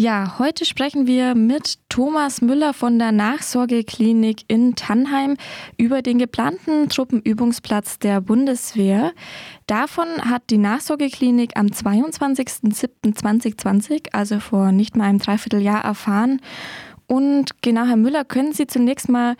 Ja, heute sprechen wir mit Thomas Müller von der Nachsorgeklinik in Tannheim über den geplanten Truppenübungsplatz der Bundeswehr. Davon hat die Nachsorgeklinik am 22.07.2020, also vor nicht mal einem Dreivierteljahr, erfahren. Und genau, Herr Müller, können Sie zunächst mal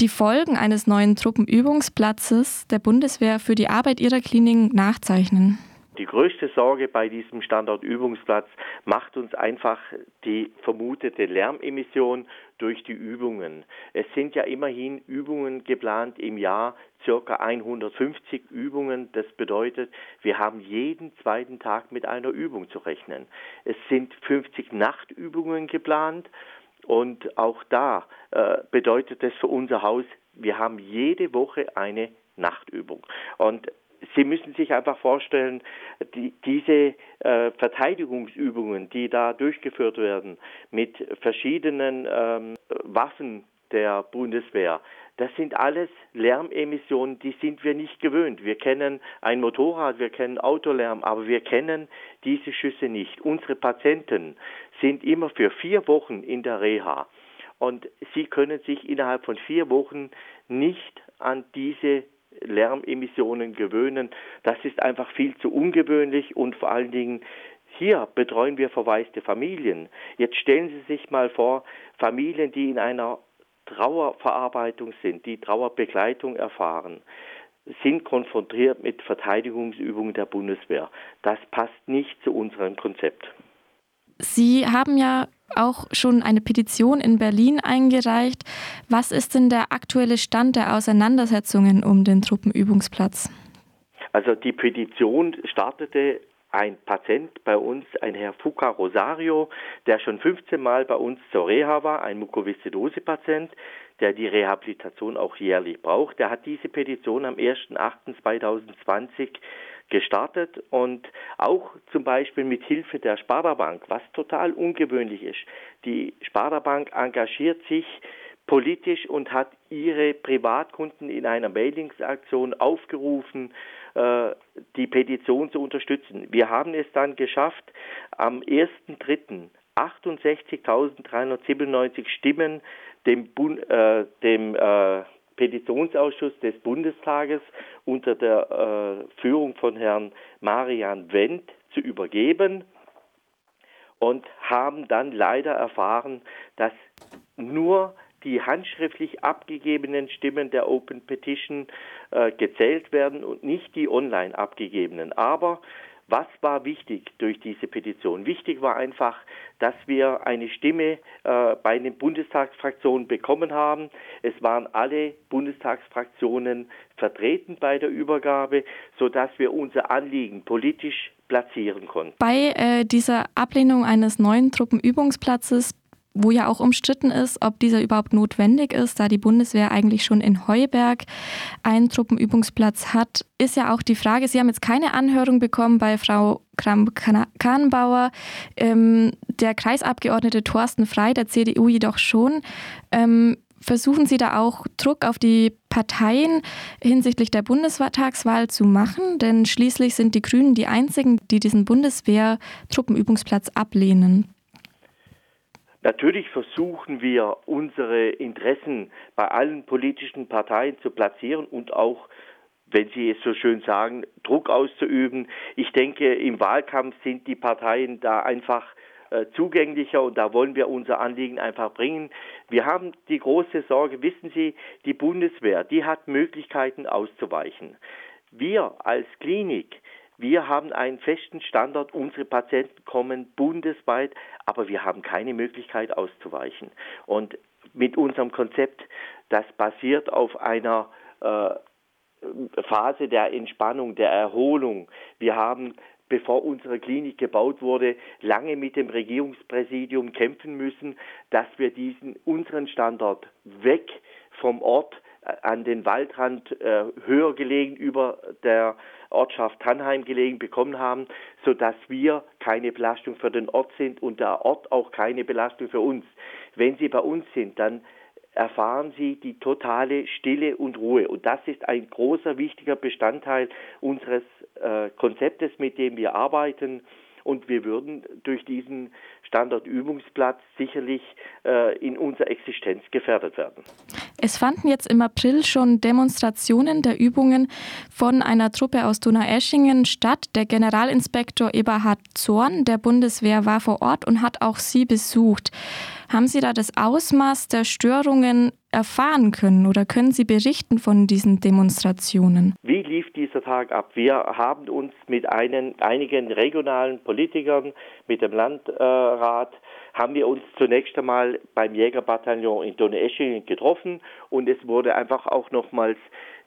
die Folgen eines neuen Truppenübungsplatzes der Bundeswehr für die Arbeit Ihrer Klinik nachzeichnen? Die größte Sorge bei diesem Standortübungsplatz macht uns einfach die vermutete Lärmemission durch die Übungen. Es sind ja immerhin Übungen geplant im Jahr, circa 150 Übungen. Das bedeutet, wir haben jeden zweiten Tag mit einer Übung zu rechnen. Es sind 50 Nachtübungen geplant. Und auch da äh, bedeutet es für unser Haus, wir haben jede Woche eine Nachtübung. Und Sie müssen sich einfach vorstellen, die, diese äh, Verteidigungsübungen, die da durchgeführt werden mit verschiedenen ähm, Waffen der Bundeswehr, das sind alles Lärmemissionen, die sind wir nicht gewöhnt. Wir kennen ein Motorrad, wir kennen Autolärm, aber wir kennen diese Schüsse nicht. Unsere Patienten sind immer für vier Wochen in der Reha und sie können sich innerhalb von vier Wochen nicht an diese Lärmemissionen gewöhnen. Das ist einfach viel zu ungewöhnlich und vor allen Dingen hier betreuen wir verwaiste Familien. Jetzt stellen Sie sich mal vor, Familien, die in einer Trauerverarbeitung sind, die Trauerbegleitung erfahren, sind konfrontiert mit Verteidigungsübungen der Bundeswehr. Das passt nicht zu unserem Konzept. Sie haben ja auch schon eine Petition in Berlin eingereicht. Was ist denn der aktuelle Stand der Auseinandersetzungen um den Truppenübungsplatz? Also die Petition startete ein Patient bei uns, ein Herr Fuca Rosario, der schon 15 Mal bei uns zur Reha war, ein Mukoviszidose-Patient, der die Rehabilitation auch jährlich braucht. Der hat diese Petition am 1.8.2020 gestartet und auch zum Beispiel mit Hilfe der Sparda-Bank, was total ungewöhnlich ist. Die Sparda-Bank engagiert sich politisch und hat ihre Privatkunden in einer Mailingsaktion aufgerufen, äh, die Petition zu unterstützen. Wir haben es dann geschafft, am 1.3. 68.397 Stimmen dem, Bund, äh, dem äh, Petitionsausschuss des Bundestages unter der äh, Führung von Herrn Marian Wendt zu übergeben und haben dann leider erfahren, dass nur die handschriftlich abgegebenen Stimmen der Open Petition äh, gezählt werden und nicht die online abgegebenen. Aber was war wichtig durch diese Petition? Wichtig war einfach, dass wir eine Stimme äh, bei den Bundestagsfraktionen bekommen haben. Es waren alle Bundestagsfraktionen vertreten bei der Übergabe, sodass wir unser Anliegen politisch platzieren konnten. Bei äh, dieser Ablehnung eines neuen Truppenübungsplatzes wo ja auch umstritten ist, ob dieser überhaupt notwendig ist, da die Bundeswehr eigentlich schon in Heuberg einen Truppenübungsplatz hat, ist ja auch die Frage, Sie haben jetzt keine Anhörung bekommen bei Frau Kramp-Karrenbauer, ähm, der Kreisabgeordnete Thorsten Frei der CDU jedoch schon. Ähm, versuchen Sie da auch Druck auf die Parteien hinsichtlich der Bundestagswahl zu machen? Denn schließlich sind die Grünen die einzigen, die diesen Bundeswehr-Truppenübungsplatz ablehnen. Natürlich versuchen wir, unsere Interessen bei allen politischen Parteien zu platzieren und auch, wenn Sie es so schön sagen, Druck auszuüben. Ich denke, im Wahlkampf sind die Parteien da einfach äh, zugänglicher und da wollen wir unser Anliegen einfach bringen. Wir haben die große Sorge, wissen Sie, die Bundeswehr, die hat Möglichkeiten auszuweichen. Wir als Klinik, wir haben einen festen Standard, unsere Patienten kommen bundesweit, aber wir haben keine Möglichkeit auszuweichen. Und mit unserem Konzept, das basiert auf einer äh, Phase der Entspannung, der Erholung. Wir haben bevor unsere Klinik gebaut wurde, lange mit dem Regierungspräsidium kämpfen müssen, dass wir diesen unseren Standort weg vom Ort an den Waldrand äh, höher gelegen über der Ortschaft Tannheim gelegen bekommen haben, sodass wir keine Belastung für den Ort sind und der Ort auch keine Belastung für uns. Wenn Sie bei uns sind, dann erfahren Sie die totale Stille und Ruhe. Und das ist ein großer, wichtiger Bestandteil unseres äh, Konzeptes, mit dem wir arbeiten. Und wir würden durch diesen Standortübungsplatz sicherlich äh, in unserer Existenz gefährdet werden. Es fanden jetzt im April schon Demonstrationen der Übungen von einer Truppe aus Donaueschingen statt. Der Generalinspektor Eberhard Zorn der Bundeswehr war vor Ort und hat auch Sie besucht. Haben Sie da das Ausmaß der Störungen erfahren können oder können Sie berichten von diesen Demonstrationen? Wie lief dieser Tag ab? Wir haben uns mit einen, einigen regionalen Politikern, mit dem Landrat, haben wir uns zunächst einmal beim Jägerbataillon in Donaueschingen getroffen und es wurde einfach auch nochmals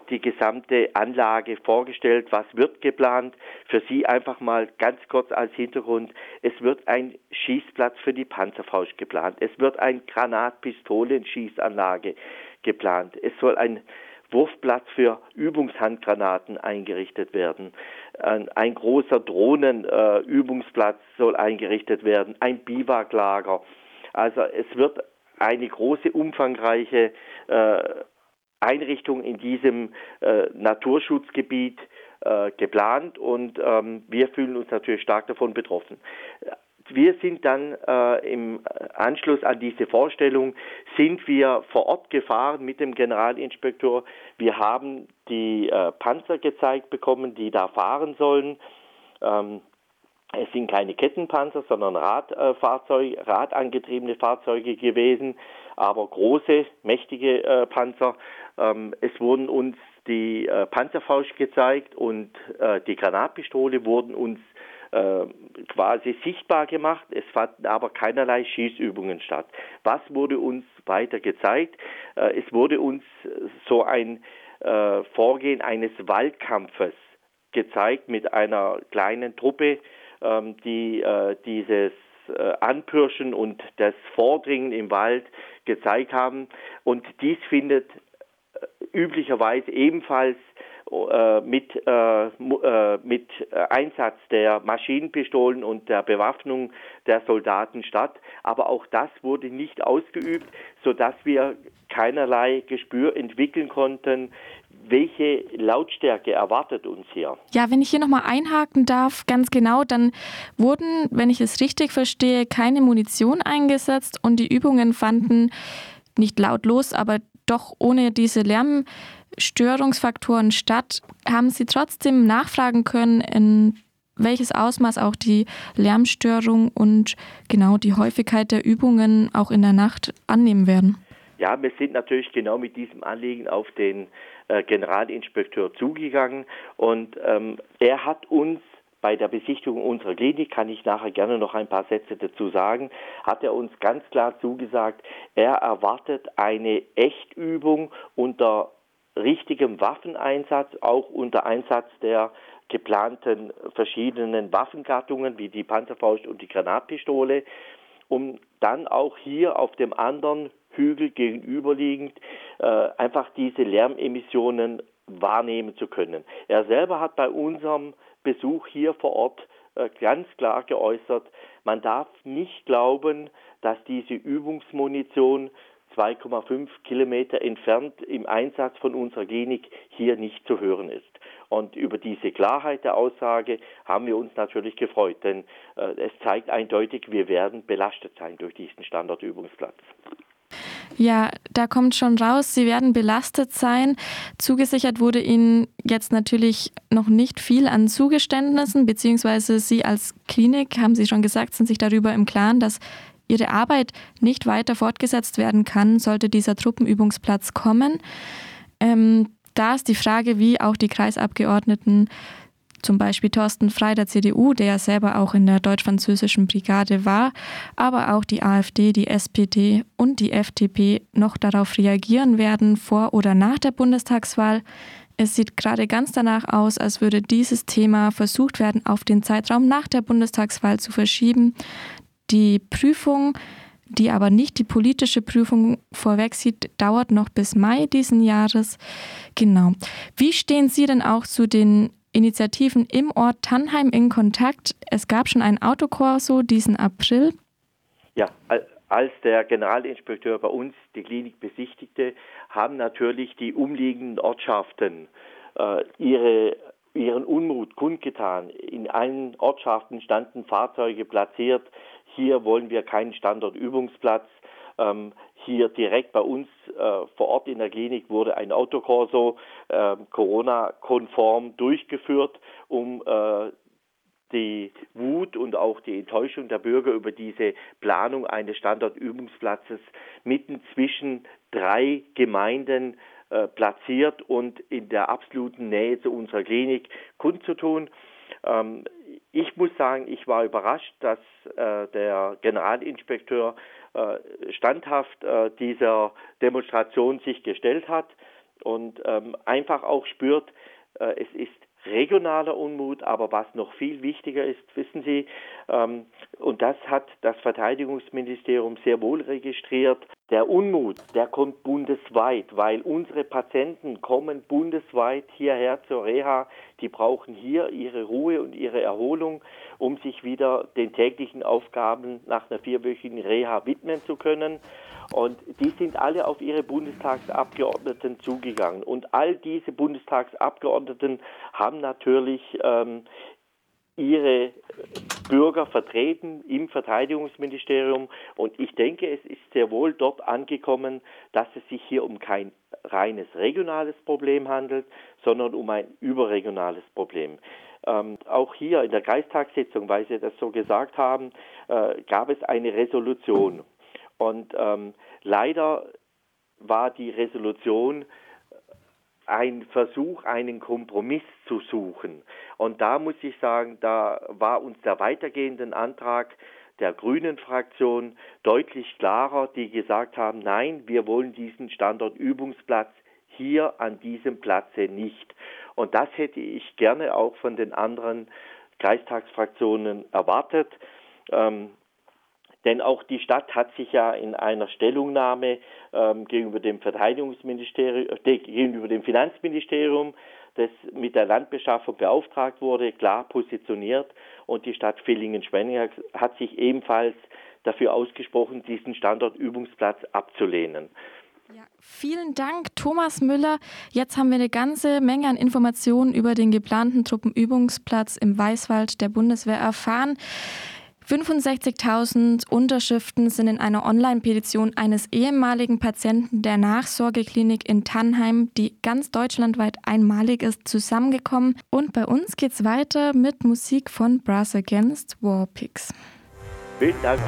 die gesamte Anlage vorgestellt, was wird geplant. Für Sie einfach mal ganz kurz als Hintergrund. Es wird ein Schießplatz für die Panzerfaust geplant. Es wird ein Granatpistolenschießanlage geplant. Es soll ein Wurfplatz für Übungshandgranaten eingerichtet werden. Ein, ein großer Drohnenübungsplatz äh, soll eingerichtet werden. Ein Biwaklager. Also es wird eine große, umfangreiche äh, Einrichtung in diesem äh, Naturschutzgebiet äh, geplant und ähm, wir fühlen uns natürlich stark davon betroffen. Wir sind dann äh, im Anschluss an diese Vorstellung sind wir vor Ort gefahren mit dem Generalinspektor. Wir haben die äh, Panzer gezeigt bekommen, die da fahren sollen. Ähm, es sind keine Kettenpanzer, sondern Radfahrzeuge, radangetriebene Fahrzeuge gewesen, aber große, mächtige äh, Panzer. Ähm, es wurden uns die äh, Panzerfaust gezeigt und äh, die Granatpistole wurden uns äh, quasi sichtbar gemacht. Es fanden aber keinerlei Schießübungen statt. Was wurde uns weiter gezeigt? Äh, es wurde uns so ein äh, Vorgehen eines Waldkampfes gezeigt mit einer kleinen Truppe, die äh, dieses äh, Anpirschen und das Vordringen im Wald gezeigt haben. Und dies findet äh, üblicherweise ebenfalls mit, äh, mit Einsatz der Maschinenpistolen und der Bewaffnung der Soldaten statt. Aber auch das wurde nicht ausgeübt, sodass wir keinerlei Gespür entwickeln konnten, welche Lautstärke erwartet uns hier? Ja, wenn ich hier nochmal einhaken darf, ganz genau, dann wurden, wenn ich es richtig verstehe, keine Munition eingesetzt und die Übungen fanden nicht lautlos, aber doch ohne diese Lärmstörungsfaktoren statt. Haben Sie trotzdem nachfragen können, in welches Ausmaß auch die Lärmstörung und genau die Häufigkeit der Übungen auch in der Nacht annehmen werden? Ja, wir sind natürlich genau mit diesem Anliegen auf den äh, Generalinspekteur zugegangen. Und ähm, er hat uns bei der Besichtigung unserer Klinik, kann ich nachher gerne noch ein paar Sätze dazu sagen, hat er uns ganz klar zugesagt, er erwartet eine Echtübung unter richtigem Waffeneinsatz, auch unter Einsatz der geplanten verschiedenen Waffengattungen wie die Panzerfaust und die Granatpistole, um dann auch hier auf dem anderen Hügel gegenüberliegend äh, einfach diese Lärmemissionen wahrnehmen zu können. Er selber hat bei unserem Besuch hier vor Ort äh, ganz klar geäußert, man darf nicht glauben, dass diese Übungsmunition 2,5 Kilometer entfernt im Einsatz von unserer Klinik hier nicht zu hören ist. Und über diese Klarheit der Aussage haben wir uns natürlich gefreut, denn äh, es zeigt eindeutig, wir werden belastet sein durch diesen Standortübungsplatz. Ja, da kommt schon raus, Sie werden belastet sein. Zugesichert wurde Ihnen jetzt natürlich noch nicht viel an Zugeständnissen, beziehungsweise Sie als Klinik, haben Sie schon gesagt, sind sich darüber im Klaren, dass Ihre Arbeit nicht weiter fortgesetzt werden kann, sollte dieser Truppenübungsplatz kommen. Ähm, da ist die Frage, wie auch die Kreisabgeordneten zum Beispiel Thorsten Frey der CDU, der ja selber auch in der deutsch-französischen Brigade war, aber auch die AfD, die SPD und die FDP noch darauf reagieren werden, vor oder nach der Bundestagswahl. Es sieht gerade ganz danach aus, als würde dieses Thema versucht werden, auf den Zeitraum nach der Bundestagswahl zu verschieben. Die Prüfung, die aber nicht die politische Prüfung vorwegsieht, dauert noch bis Mai diesen Jahres. Genau. Wie stehen Sie denn auch zu den Initiativen im Ort Tannheim in Kontakt. Es gab schon ein Autokorso diesen April. Ja, als der Generalinspekteur bei uns die Klinik besichtigte, haben natürlich die umliegenden Ortschaften äh, ihre ihren Unmut kundgetan. In allen Ortschaften standen Fahrzeuge platziert. Hier wollen wir keinen Standortübungsplatz. Ähm, hier direkt bei uns äh, vor Ort in der Klinik wurde ein Autokorso äh, Corona-konform durchgeführt, um äh, die Wut und auch die Enttäuschung der Bürger über diese Planung eines Standortübungsplatzes mitten zwischen drei Gemeinden äh, platziert und in der absoluten Nähe zu unserer Klinik kundzutun. Ähm, ich muss sagen, ich war überrascht, dass äh, der Generalinspekteur standhaft äh, dieser Demonstration sich gestellt hat und ähm, einfach auch spürt, äh, es ist regionaler Unmut, aber was noch viel wichtiger ist, wissen Sie, und das hat das Verteidigungsministerium sehr wohl registriert, der Unmut, der kommt bundesweit, weil unsere Patienten kommen bundesweit hierher zur Reha, die brauchen hier ihre Ruhe und ihre Erholung, um sich wieder den täglichen Aufgaben nach einer vierwöchigen Reha widmen zu können. Und die sind alle auf ihre Bundestagsabgeordneten zugegangen. Und all diese Bundestagsabgeordneten haben natürlich ähm, ihre Bürger vertreten im Verteidigungsministerium. Und ich denke, es ist sehr wohl dort angekommen, dass es sich hier um kein reines regionales Problem handelt, sondern um ein überregionales Problem. Ähm, auch hier in der Kreistagssitzung, weil Sie das so gesagt haben, äh, gab es eine Resolution. Und ähm, leider war die Resolution ein Versuch, einen Kompromiss zu suchen. Und da muss ich sagen, da war uns der weitergehende Antrag der Grünen Fraktion deutlich klarer, die gesagt haben, nein, wir wollen diesen Standortübungsplatz hier an diesem Platze nicht. Und das hätte ich gerne auch von den anderen Kreistagsfraktionen erwartet. Ähm, denn auch die Stadt hat sich ja in einer Stellungnahme ähm, gegenüber dem Verteidigungsministerium, äh, gegenüber dem Finanzministerium, das mit der Landbeschaffung beauftragt wurde, klar positioniert. Und die Stadt Villingen-Schwenningen hat sich ebenfalls dafür ausgesprochen, diesen Standortübungsplatz abzulehnen. Ja, vielen Dank, Thomas Müller. Jetzt haben wir eine ganze Menge an Informationen über den geplanten Truppenübungsplatz im Weißwald der Bundeswehr erfahren. 65.000 Unterschriften sind in einer Online-Petition eines ehemaligen Patienten der Nachsorgeklinik in Tannheim, die ganz deutschlandweit einmalig ist, zusammengekommen. Und bei uns geht's weiter mit Musik von Brass Against Warpigs. Vielen Dank.